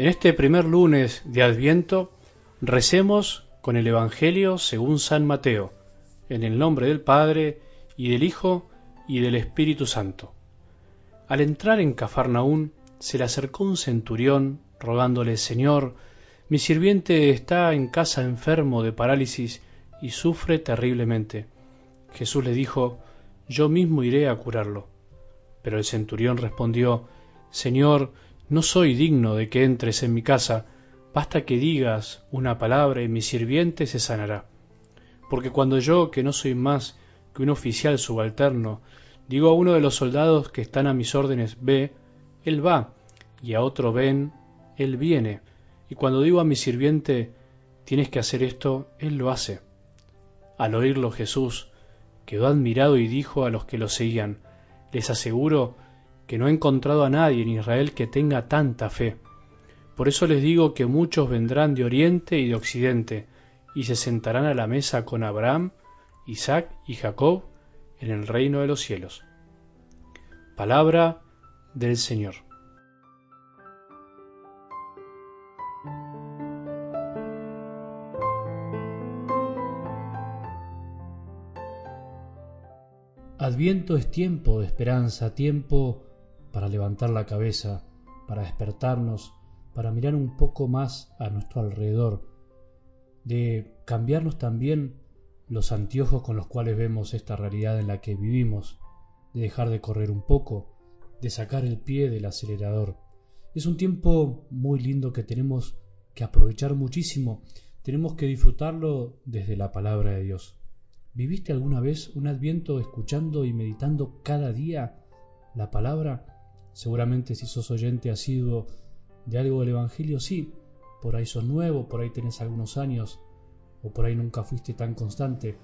En este primer lunes de Adviento recemos con el Evangelio según San Mateo, en el nombre del Padre y del Hijo y del Espíritu Santo. Al entrar en Cafarnaún se le acercó un centurión rogándole, Señor, mi sirviente está en casa enfermo de parálisis y sufre terriblemente. Jesús le dijo, Yo mismo iré a curarlo. Pero el centurión respondió, Señor, no soy digno de que entres en mi casa, basta que digas una palabra y mi sirviente se sanará. Porque cuando yo, que no soy más que un oficial subalterno, digo a uno de los soldados que están a mis órdenes, ve, él va, y a otro ven, él viene, y cuando digo a mi sirviente, tienes que hacer esto, él lo hace. Al oírlo Jesús quedó admirado y dijo a los que lo seguían, les aseguro que no he encontrado a nadie en Israel que tenga tanta fe. Por eso les digo que muchos vendrán de oriente y de occidente, y se sentarán a la mesa con Abraham, Isaac y Jacob en el reino de los cielos. Palabra del Señor. Adviento es tiempo de esperanza, tiempo para levantar la cabeza, para despertarnos, para mirar un poco más a nuestro alrededor, de cambiarnos también los anteojos con los cuales vemos esta realidad en la que vivimos, de dejar de correr un poco, de sacar el pie del acelerador. Es un tiempo muy lindo que tenemos que aprovechar muchísimo, tenemos que disfrutarlo desde la palabra de Dios. ¿Viviste alguna vez un adviento escuchando y meditando cada día la palabra? Seguramente si sos oyente asiduo de algo del Evangelio, sí, por ahí sos nuevo, por ahí tenés algunos años, o por ahí nunca fuiste tan constante,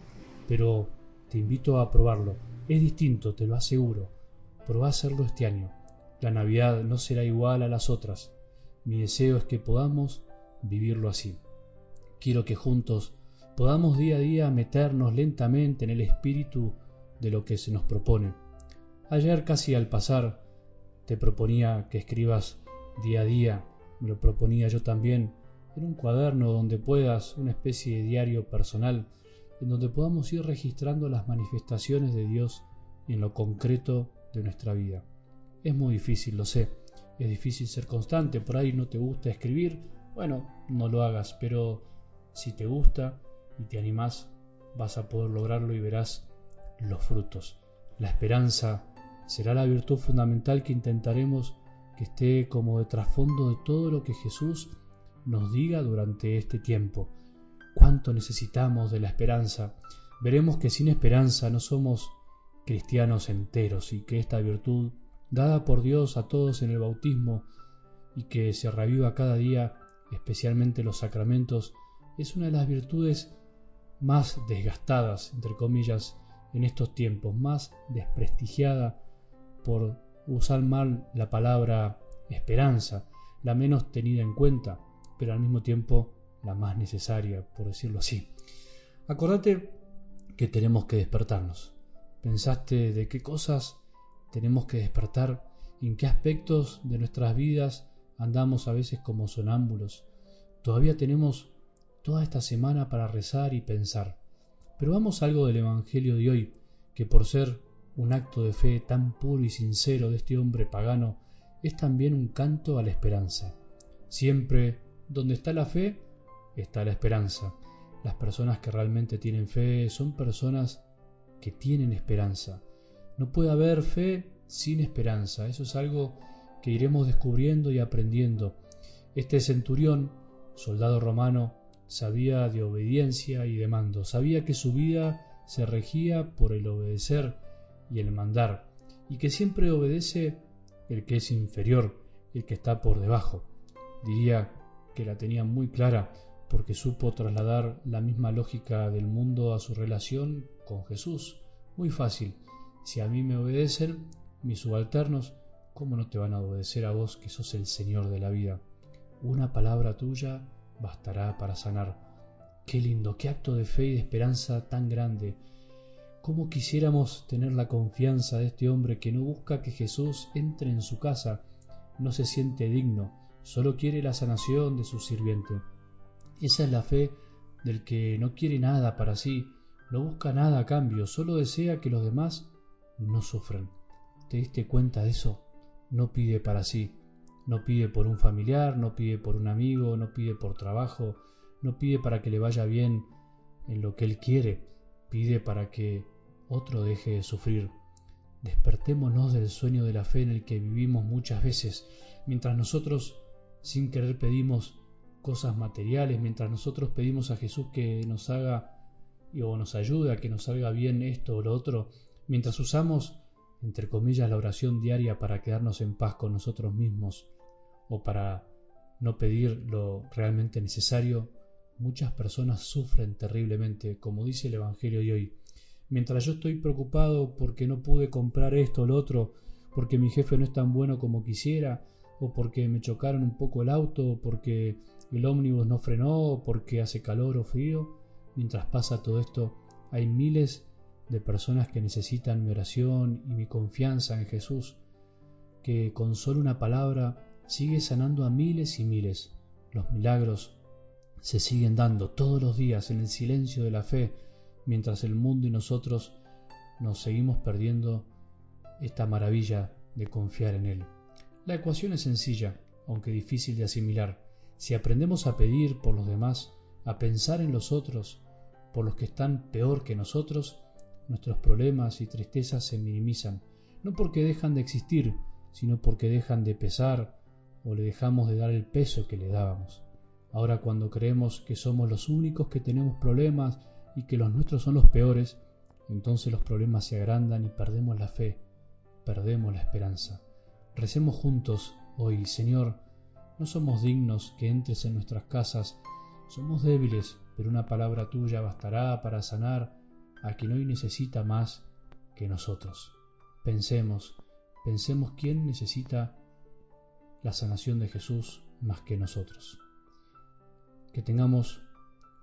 pero te invito a probarlo. Es distinto, te lo aseguro. Probá hacerlo este año. La Navidad no será igual a las otras. Mi deseo es que podamos vivirlo así. Quiero que juntos podamos día a día meternos lentamente en el espíritu de lo que se nos propone. Ayer casi al pasar te proponía que escribas día a día, me lo proponía yo también, en un cuaderno donde puedas, una especie de diario personal, en donde podamos ir registrando las manifestaciones de Dios en lo concreto de nuestra vida. Es muy difícil, lo sé, es difícil ser constante, por ahí no te gusta escribir, bueno, no lo hagas, pero si te gusta y te animás, vas a poder lograrlo y verás los frutos. La esperanza será la virtud fundamental que intentaremos que esté como de trasfondo de todo lo que Jesús nos diga durante este tiempo. Cuánto necesitamos de la esperanza. Veremos que sin esperanza no somos cristianos enteros y que esta virtud, dada por Dios a todos en el bautismo y que se reviva cada día, especialmente los sacramentos, es una de las virtudes más desgastadas, entre comillas, en estos tiempos, más desprestigiada por usar mal la palabra esperanza, la menos tenida en cuenta, pero al mismo tiempo la más necesaria, por decirlo así. Acordate que tenemos que despertarnos. ¿Pensaste de qué cosas tenemos que despertar? ¿En qué aspectos de nuestras vidas andamos a veces como sonámbulos? Todavía tenemos toda esta semana para rezar y pensar. Pero vamos a algo del Evangelio de hoy, que por ser un acto de fe tan puro y sincero de este hombre pagano, es también un canto a la esperanza. Siempre donde está la fe, está la esperanza. Las personas que realmente tienen fe son personas que tienen esperanza. No puede haber fe sin esperanza. Eso es algo que iremos descubriendo y aprendiendo. Este centurión, soldado romano, sabía de obediencia y de mando. Sabía que su vida se regía por el obedecer y el mandar, y que siempre obedece el que es inferior, el que está por debajo. Diría que la tenía muy clara porque supo trasladar la misma lógica del mundo a su relación con Jesús. Muy fácil. Si a mí me obedecen, mis subalternos, ¿cómo no te van a obedecer a vos que sos el Señor de la vida? Una palabra tuya bastará para sanar. Qué lindo, qué acto de fe y de esperanza tan grande ¿Cómo quisiéramos tener la confianza de este hombre que no busca que Jesús entre en su casa, no se siente digno, solo quiere la sanación de su sirviente. Esa es la fe del que no quiere nada para sí, no busca nada a cambio, solo desea que los demás no sufran. ¿Te diste cuenta de eso? No pide para sí, no pide por un familiar, no pide por un amigo, no pide por trabajo, no pide para que le vaya bien en lo que él quiere, pide para que otro deje de sufrir. Despertémonos del sueño de la fe en el que vivimos muchas veces, mientras nosotros sin querer pedimos cosas materiales, mientras nosotros pedimos a Jesús que nos haga o nos ayude a que nos salga bien esto o lo otro, mientras usamos, entre comillas, la oración diaria para quedarnos en paz con nosotros mismos o para no pedir lo realmente necesario, muchas personas sufren terriblemente, como dice el Evangelio de hoy. Mientras yo estoy preocupado porque no pude comprar esto o lo otro, porque mi jefe no es tan bueno como quisiera, o porque me chocaron un poco el auto, o porque el ómnibus no frenó, o porque hace calor o frío, mientras pasa todo esto, hay miles de personas que necesitan mi oración y mi confianza en Jesús, que con solo una palabra sigue sanando a miles y miles. Los milagros se siguen dando todos los días en el silencio de la fe, mientras el mundo y nosotros nos seguimos perdiendo esta maravilla de confiar en Él. La ecuación es sencilla, aunque difícil de asimilar. Si aprendemos a pedir por los demás, a pensar en los otros, por los que están peor que nosotros, nuestros problemas y tristezas se minimizan, no porque dejan de existir, sino porque dejan de pesar o le dejamos de dar el peso que le dábamos. Ahora cuando creemos que somos los únicos que tenemos problemas y que los nuestros son los peores, entonces los problemas se agrandan y perdemos la fe, perdemos la esperanza. Recemos juntos hoy, Señor, no somos dignos que entres en nuestras casas, somos débiles, pero una palabra tuya bastará para sanar a quien hoy necesita más que nosotros. Pensemos, pensemos quién necesita la sanación de Jesús más que nosotros. Que tengamos